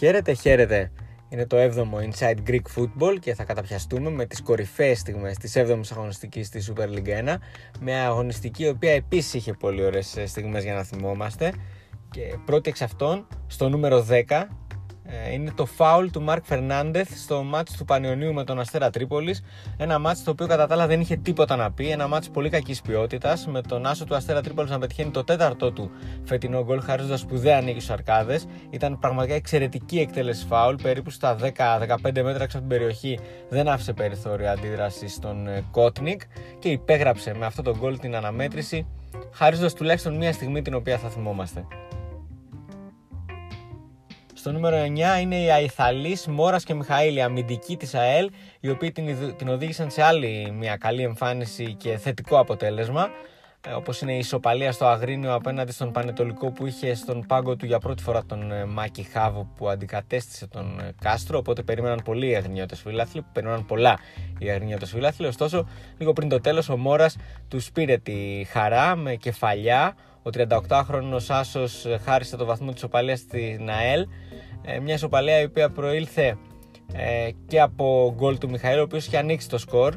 Χαίρετε, χαίρετε. Είναι το 7ο Inside Greek Football και θα καταπιαστούμε με τις κορυφαίες στιγμές της 7ης αγωνιστικής στη Super League 1 μια αγωνιστική η οποία επίσης είχε πολύ ωραίες στιγμές για να θυμόμαστε και πρώτη εξ αυτών στο νούμερο 10 ε, είναι το φάουλ του Μάρκ Φερνάντεθ στο μάτς του Πανιωνίου με τον Αστέρα Τρίπολης. Ένα μάτς το οποίο κατά τα άλλα δεν είχε τίποτα να πει. Ένα μάτς πολύ κακής ποιότητας με τον άσο του Αστέρα Τρίπολης να πετυχαίνει το τέταρτο του φετινό γκολ χαρίζοντας σπουδαία ανοίγει στους αρκάδες ήταν πραγματικά εξαιρετική εκτέλεση φάουλ περίπου στα 10-15 μέτρα έξω από την περιοχή δεν άφησε περιθώριο αντίδρασης στον ε, Κότνικ και υπέγραψε με αυτό το γκολ την αναμέτρηση χαρίζοντας τουλάχιστον μία στιγμή την οποία θα θυμόμαστε. Στο νούμερο 9 είναι οι Αϊθαλής Μόρας και Μιχαήλ, αμυντικοί της ΑΕΛ, οι οποίοι την, την οδήγησαν σε άλλη μια καλή εμφάνιση και θετικό αποτέλεσμα. Ε, όπως είναι η ισοπαλία στο Αγρίνιο απέναντι στον Πανετολικό που είχε στον πάγκο του για πρώτη φορά τον ε, Μάκη Χάβο που αντικατέστησε τον ε, Κάστρο οπότε περίμεναν πολύ οι αγρινιώτες φίλαθλοι περίμεναν πολλά οι αγρινιώτες φίλαθλοι ωστόσο λίγο πριν το τέλος ο Μόρας τους πήρε τη χαρά με κεφαλιά ο 38χρονος Άσος χάρισε το βαθμό της οπαλίας στην ΑΕΛ ε, μια ισοπαλία η οποία προήλθε ε, και από γκολ του Μιχαήλ ο οποίος είχε ανοίξει το σκορ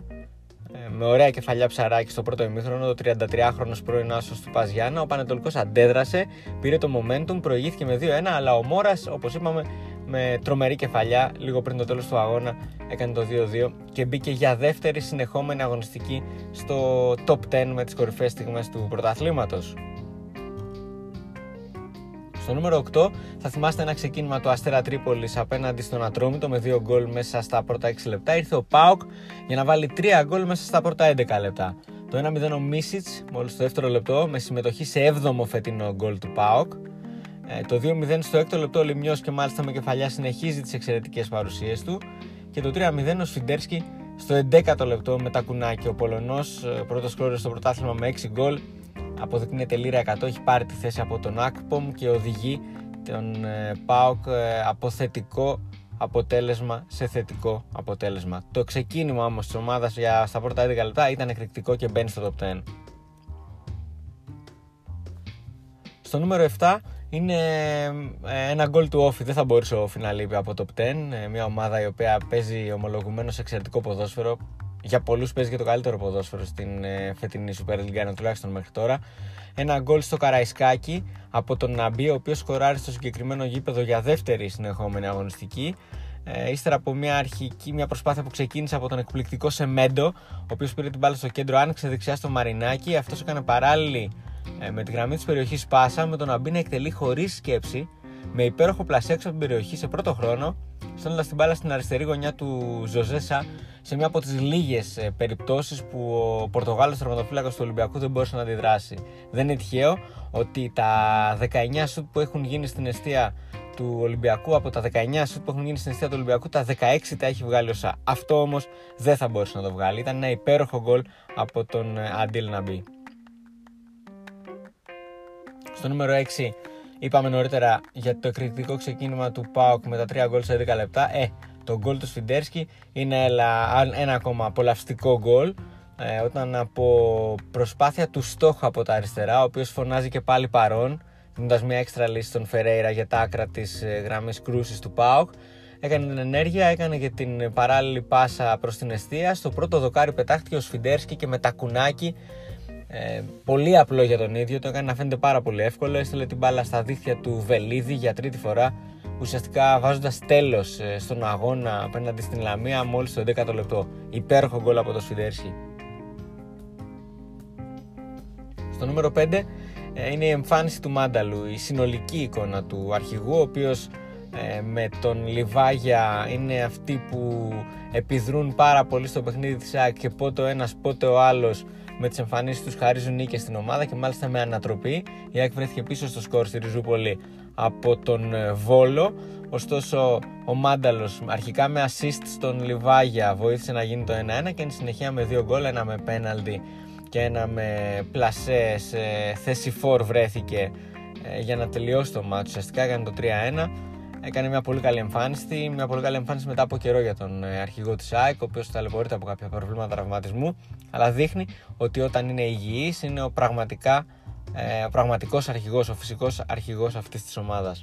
ε, με ωραία κεφαλιά ψαράκι στο πρώτο ημίχρονο, το 33χρονο πρώην άσος του Παζιάννα. Ο Πανετολικός αντέδρασε, πήρε το momentum, προηγήθηκε με 2-1, αλλά ο Μόρας, όπως είπαμε, με τρομερή κεφαλιά, λίγο πριν το τέλος του αγώνα, έκανε το 2-2 και μπήκε για δεύτερη συνεχόμενη αγωνιστική στο top 10 με τις κορυφαίες στιγμές του πρωταθλήματος. Στο νούμερο 8 θα θυμάστε ένα ξεκίνημα του Αστέρα Τρίπολης απέναντι στον Ατρόμητο με 2 γκολ μέσα στα πρώτα 6 λεπτά. Ήρθε ο Πάοκ για να βάλει 3 γκολ μέσα στα πρώτα 11 λεπτά. Το 1-0 ο Μίσιτς μόλις το δεύτερο λεπτό με συμμετοχή σε 7ο φετινό γκολ του Πάοκ. Ε, το 2-0 στο 6ο λεπτό ο Λιμιός και μάλιστα με κεφαλιά συνεχίζει τις εξαιρετικές παρουσίες του. Και το 3-0 ο Σφιντέρσκι στο 11ο λεπτό με τα κουνάκι. Ο Πολωνός ε, πρώτος κρόριο στο πρωτάθλημα με 6 γκολ αποδεικνύεται λίρα 100, έχει πάρει τη θέση από τον Ακπομ και οδηγεί τον ε, ΠΑΟΚ ε, από θετικό αποτέλεσμα σε θετικό αποτέλεσμα. Το ξεκίνημα όμως της ομάδας για στα πρώτα 11 λεπτά ήταν εκρηκτικό και μπαίνει στο top 10. Στο νούμερο 7 είναι ε, ένα γκολ του Όφη. Δεν θα μπορούσε ο Όφη να λείπει από top 10. Μια ομάδα η οποία παίζει ομολογουμένως εξαιρετικό ποδόσφαιρο για πολλούς παίζει και το καλύτερο ποδόσφαιρο στην ε, φετινή Super League τουλάχιστον μέχρι τώρα. Ένα γκολ στο Καραϊσκάκι από τον Ναμπί, ο οποίος σκοράρει στο συγκεκριμένο γήπεδο για δεύτερη συνεχόμενη αγωνιστική. Ε, ύστερα από μια αρχική μια προσπάθεια που ξεκίνησε από τον εκπληκτικό Σεμέντο, ο οποίος πήρε την μπάλα στο κέντρο, άνοιξε δεξιά στο Μαρινάκι. Αυτός έκανε παράλληλη ε, με τη γραμμή της περιοχής Πάσα, με τον Ναμπί να εκτελεί χωρίς σκέψη, με υπέροχο πλασέξο από την περιοχή σε πρώτο χρόνο, στέλνοντας την μπάλα στην αριστερή γωνιά του Ζωζέσα σε μια από τις λίγες περιπτώσεις που ο Πορτογάλος τερματοφύλακα του Ολυμπιακού δεν μπορούσε να αντιδράσει. Δεν είναι τυχαίο ότι τα 19 σουτ που έχουν γίνει στην αιστεία του Ολυμπιακού, από τα 19 σουτ που έχουν γίνει στην αιστεία του Ολυμπιακού, τα 16 τα έχει βγάλει ο Σα. Αυτό όμως δεν θα μπορούσε να το βγάλει. Ήταν ένα υπέροχο γκολ από τον ε, Αντίλ Ναμπή. Στο νούμερο 6 είπαμε νωρίτερα για το εκρηκτικό ξεκίνημα του ΠΑΟΚ με τα 3 γκολ σε 10 λεπτά. Ε, το γκολ του Σφιντέρσκι είναι ένα ακόμα απολαυστικό γκολ ε, όταν από προσπάθεια του στόχου από τα αριστερά ο οποίος φωνάζει και πάλι παρόν δίνοντας μια έξτρα λύση στον Φερέιρα για τα άκρα της ε, γραμμής κρούσης του ΠΑΟΚ έκανε την ενέργεια, έκανε και την παράλληλη πάσα προς την αιστεία στο πρώτο δοκάρι πετάχτηκε ο Σφιντέρσκι και με τα κουνάκι ε, πολύ απλό για τον ίδιο, το έκανε να φαίνεται πάρα πολύ εύκολο. Έστειλε την μπάλα στα δίχτυα του Βελίδη για τρίτη φορά ουσιαστικά βάζοντας τέλος ε, στον αγώνα απέναντι στην Λαμία μόλις το 10ο λεπτό. Υπέροχο γκολ από το Σφιδέρσκι. Στο νούμερο 5 ε, είναι η εμφάνιση του Μάνταλου, η συνολική εικόνα του αρχηγού, ο οποίος ε, με τον Λιβάγια είναι αυτοί που επιδρούν πάρα πολύ στο παιχνίδι της ΑΕΚ και πότε ο ένας πότε ο άλλος με τις εμφανίσεις τους χαρίζουν νίκες στην ομάδα και μάλιστα με ανατροπή η ΑΕΚ βρέθηκε πίσω στο σκορ στη Ριζούπολη από τον ε, Βόλο. Ωστόσο, ο Μάνταλος αρχικά με assist στον Λιβάγια βοήθησε να γίνει το 1-1 και εν συνεχεία με δύο γκολ, ένα με πέναλτι και ένα με πλασέ σε θέση φορ βρέθηκε ε, για να τελειώσει το μάτσο. Ουσιαστικά έκανε το 3-1. Έκανε μια πολύ καλή εμφάνιση, μια πολύ καλή εμφάνιση μετά από καιρό για τον ε, αρχηγό της ΑΕΚ, ο οποίος ταλαιπωρείται από κάποια προβλήματα τραυματισμού, αλλά δείχνει ότι όταν είναι υγιής είναι ο πραγματικά ε, ο πραγματικός αρχηγός, ο φυσικός αρχηγός αυτής της ομάδας.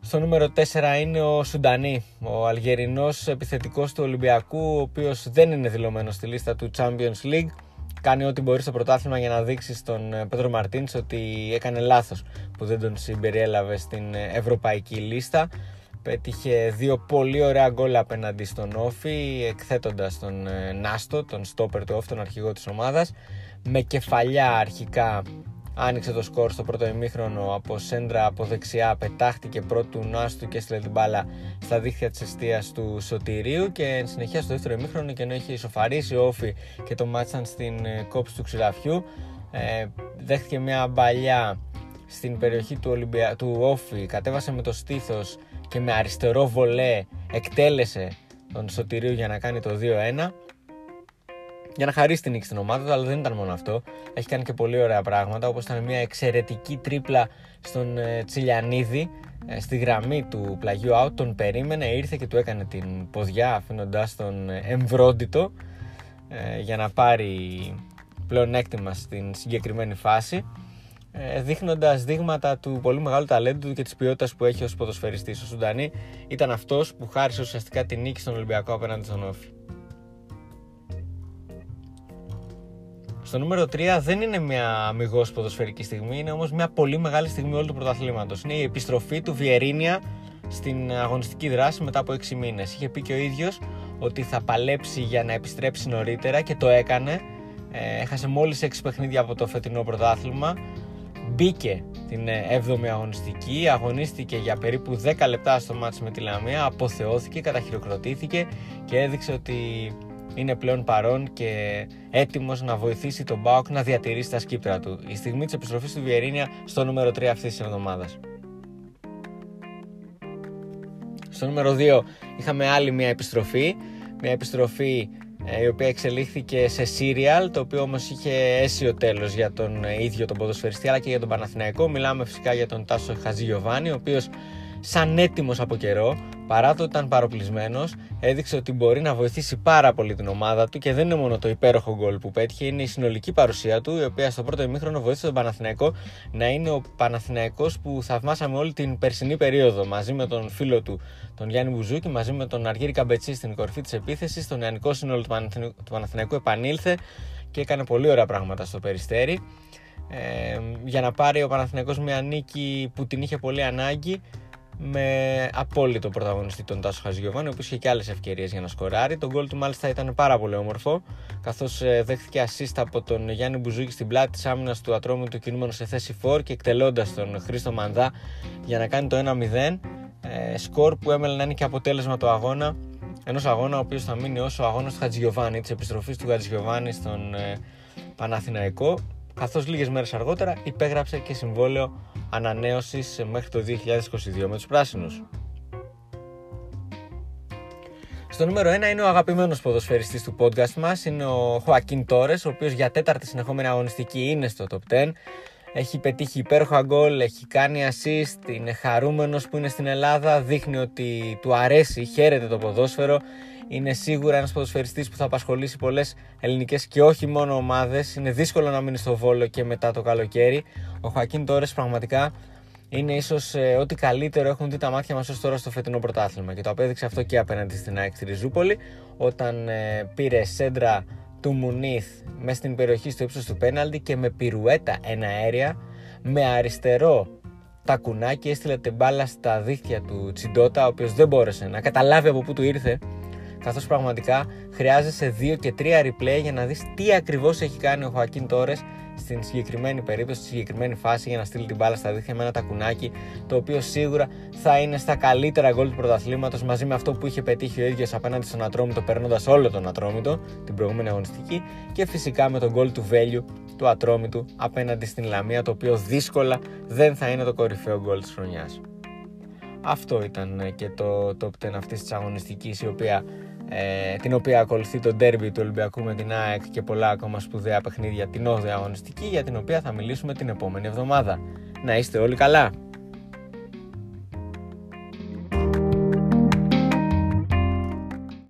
Στο νούμερο 4 είναι ο Σουντανί, ο Αλγερινός επιθετικός του Ολυμπιακού, ο οποίος δεν είναι δηλωμένος στη λίστα του Champions League. Κάνει ό,τι μπορεί στο πρωτάθλημα για να δείξεις στον ε, Πέτρο Μαρτίνς ότι έκανε λάθος που δεν τον συμπεριέλαβε στην ε, ευρωπαϊκή λίστα. Πέτυχε δύο πολύ ωραία γκολ απέναντι στον Όφη, εκθέτοντας τον ε, Νάστο, τον στόπερ του Όφη, τον αρχηγό της ομάδας. Με κεφαλιά αρχικά άνοιξε το σκορ στο πρώτο ημίχρονο από σέντρα από δεξιά, πετάχτηκε πρώτου Νάστου και έστειλε την μπάλα στα δίχτυα της αιστείας του Σωτηρίου και συνεχεία στο δεύτερο ημίχρονο και ενώ είχε ισοφαρίσει ο Όφη και το μάτσαν στην ε, κόψη του ξηραφιού ε, δέχτηκε μια μπαλιά στην περιοχή του, Ολυμπια... του Όφη, κατέβασε με το στήθος και με αριστερό βολέ εκτέλεσε τον Σωτηρίου για να κάνει το 2-1 για να χαρίσει την νίκη στην ομάδα του, αλλά δεν ήταν μόνο αυτό. Έχει κάνει και πολύ ωραία πράγματα, όπως ήταν μια εξαιρετική τρίπλα στον ε, Τσιλιανίδη ε, στη γραμμή του πλαγιού out. Τον περίμενε, ήρθε και του έκανε την ποδιά αφήνοντας τον ε, εμβρόντιτο για να πάρει πλεονέκτημα στην συγκεκριμένη φάση δείχνοντας δείγματα του πολύ μεγάλου ταλέντου και της ποιότητας που έχει ως ποδοσφαιριστής. Ο Σουντανί ήταν αυτός που χάρισε ουσιαστικά την νίκη στον Ολυμπιακό απέναντι στον Όφη. Στο νούμερο 3 δεν είναι μια αμυγός ποδοσφαιρική στιγμή, είναι όμως μια πολύ μεγάλη στιγμή όλου του πρωταθλήματος. Είναι η επιστροφή του Βιερίνια στην αγωνιστική δράση μετά από 6 μήνες. Είχε πει και ο ίδιος ότι θα παλέψει για να επιστρέψει νωρίτερα και το έκανε. Ε, έχασε μόλις 6 παιχνίδια από το φετινό πρωτάθλημα. Μπήκε την 7η αγωνιστική, αγωνίστηκε για περίπου 10 λεπτά στο μάτς με τη Λαμία, αποθεώθηκε, καταχειροκροτήθηκε και έδειξε ότι είναι πλέον παρόν και έτοιμος να βοηθήσει τον Μπάουκ να διατηρήσει τα σκύπτρα του. Η στιγμή της επιστροφής του Βιερίνια στο νούμερο 3 αυτής της εβδομάδας. Στο νούμερο 2 είχαμε άλλη μια επιστροφή, μια επιστροφή ε, η οποία εξελίχθηκε σε serial, το οποίο όμως είχε αίσιο τέλος για τον ε, ίδιο τον ποδοσφαιριστή αλλά και για τον Παναθηναϊκό. Μιλάμε φυσικά για τον Τάσο Χαζή Γιωβάνη, ο οποίος σαν έτοιμος από καιρό, παρά το ότι ήταν παροπλισμένος, έδειξε ότι μπορεί να βοηθήσει πάρα πολύ την ομάδα του και δεν είναι μόνο το υπέροχο γκολ που πέτυχε, είναι η συνολική παρουσία του, η οποία στο πρώτο ημίχρονο βοήθησε τον Παναθηναϊκό να είναι ο Παναθηναϊκός που θαυμάσαμε όλη την περσινή περίοδο μαζί με τον φίλο του, τον Γιάννη Μπουζούκη, μαζί με τον Αργύρη Καμπετσί στην κορφή της επίθεσης. Το νεανικό σύνολο του Παναθηναϊκού επανήλθε και έκανε πολύ ωραία πράγματα στο περιστέρι. Ε, για να πάρει ο Παναθηναϊκός μια νίκη που την είχε πολύ ανάγκη με απόλυτο πρωταγωνιστή τον Τάσο Χαζιωβάνη, ο οποίος είχε και άλλες ευκαιρίες για να σκοράρει. Το γκολ του μάλιστα ήταν πάρα πολύ όμορφο, καθώς ε, δέχτηκε assist από τον Γιάννη Μπουζούκη στην πλάτη της άμυνας του ατρόμου του κινούμενου σε θέση 4 και εκτελώντας τον Χρήστο Μανδά για να κάνει το 1-0. Ε, σκορ που έμελε να είναι και αποτέλεσμα του αγώνα. Ενός αγώνα ο οποίος θα μείνει ως ο αγώνας του Χατζιωβάνη, της επιστροφής του Χατζιωβάνη στον ε, Παναθηναϊκό. Καθώς λίγες μέρες αργότερα υπέγραψε και συμβόλαιο ανανέωσης μέχρι το 2022 με τους πράσινους. Στο νούμερο 1 είναι ο αγαπημένος ποδοσφαιριστής του podcast μας, είναι ο Χωακίν Τόρες, ο οποίος για τέταρτη συνεχόμενη αγωνιστική είναι στο top 10. Έχει πετύχει υπέροχα γκολ, έχει κάνει assist, είναι χαρούμενος που είναι στην Ελλάδα, δείχνει ότι του αρέσει, χαίρεται το ποδόσφαιρο, είναι σίγουρα ένας ποδοσφαιριστής που θα απασχολήσει πολλές ελληνικές και όχι μόνο ομάδες. Είναι δύσκολο να μείνει στο βόλο και μετά το καλοκαίρι. Ο Χακίν Τόρες πραγματικά είναι ίσως ε, ό,τι καλύτερο έχουν δει τα μάτια μας ως τώρα στο φετινό πρωτάθλημα. Και το απέδειξε αυτό και απέναντι στην ΑΕΚ στη Ριζούπολη, όταν ε, πήρε σέντρα του Μουνίθ μέσα στην περιοχή στο ύψος του πέναλτι και με πυρουέτα ένα αέρια, με αριστερό τα κουνάκι έστειλε την μπάλα στα δίχτυα του Τσιντότα, ο οποίος δεν μπόρεσε να καταλάβει από πού του ήρθε καθώς πραγματικά χρειάζεσαι 2 και 3 replay για να δεις τι ακριβώς έχει κάνει ο Χωακίν Τόρες στην συγκεκριμένη περίπτωση, στη συγκεκριμένη φάση για να στείλει την μπάλα στα δίχτυα με ένα τακουνάκι το οποίο σίγουρα θα είναι στα καλύτερα γκολ του πρωταθλήματος μαζί με αυτό που είχε πετύχει ο ίδιος απέναντι στον Ατρόμητο παίρνοντας όλο τον Ατρόμητο την προηγούμενη αγωνιστική και φυσικά με τον γκολ του Value του Ατρόμητου απέναντι στην Λαμία το οποίο δύσκολα δεν θα είναι το κορυφαίο γκολ της χρονιάς. Αυτό ήταν και το top 10 αυτής της αγωνιστικής η οποία ε, την οποία ακολουθεί το ντέρμπι του Ολυμπιακού με την ΑΕΚ και πολλά ακόμα σπουδαία παιχνίδια την 8η αγωνιστική για την οποία θα μιλήσουμε την επόμενη εβδομάδα. Να είστε όλοι καλά!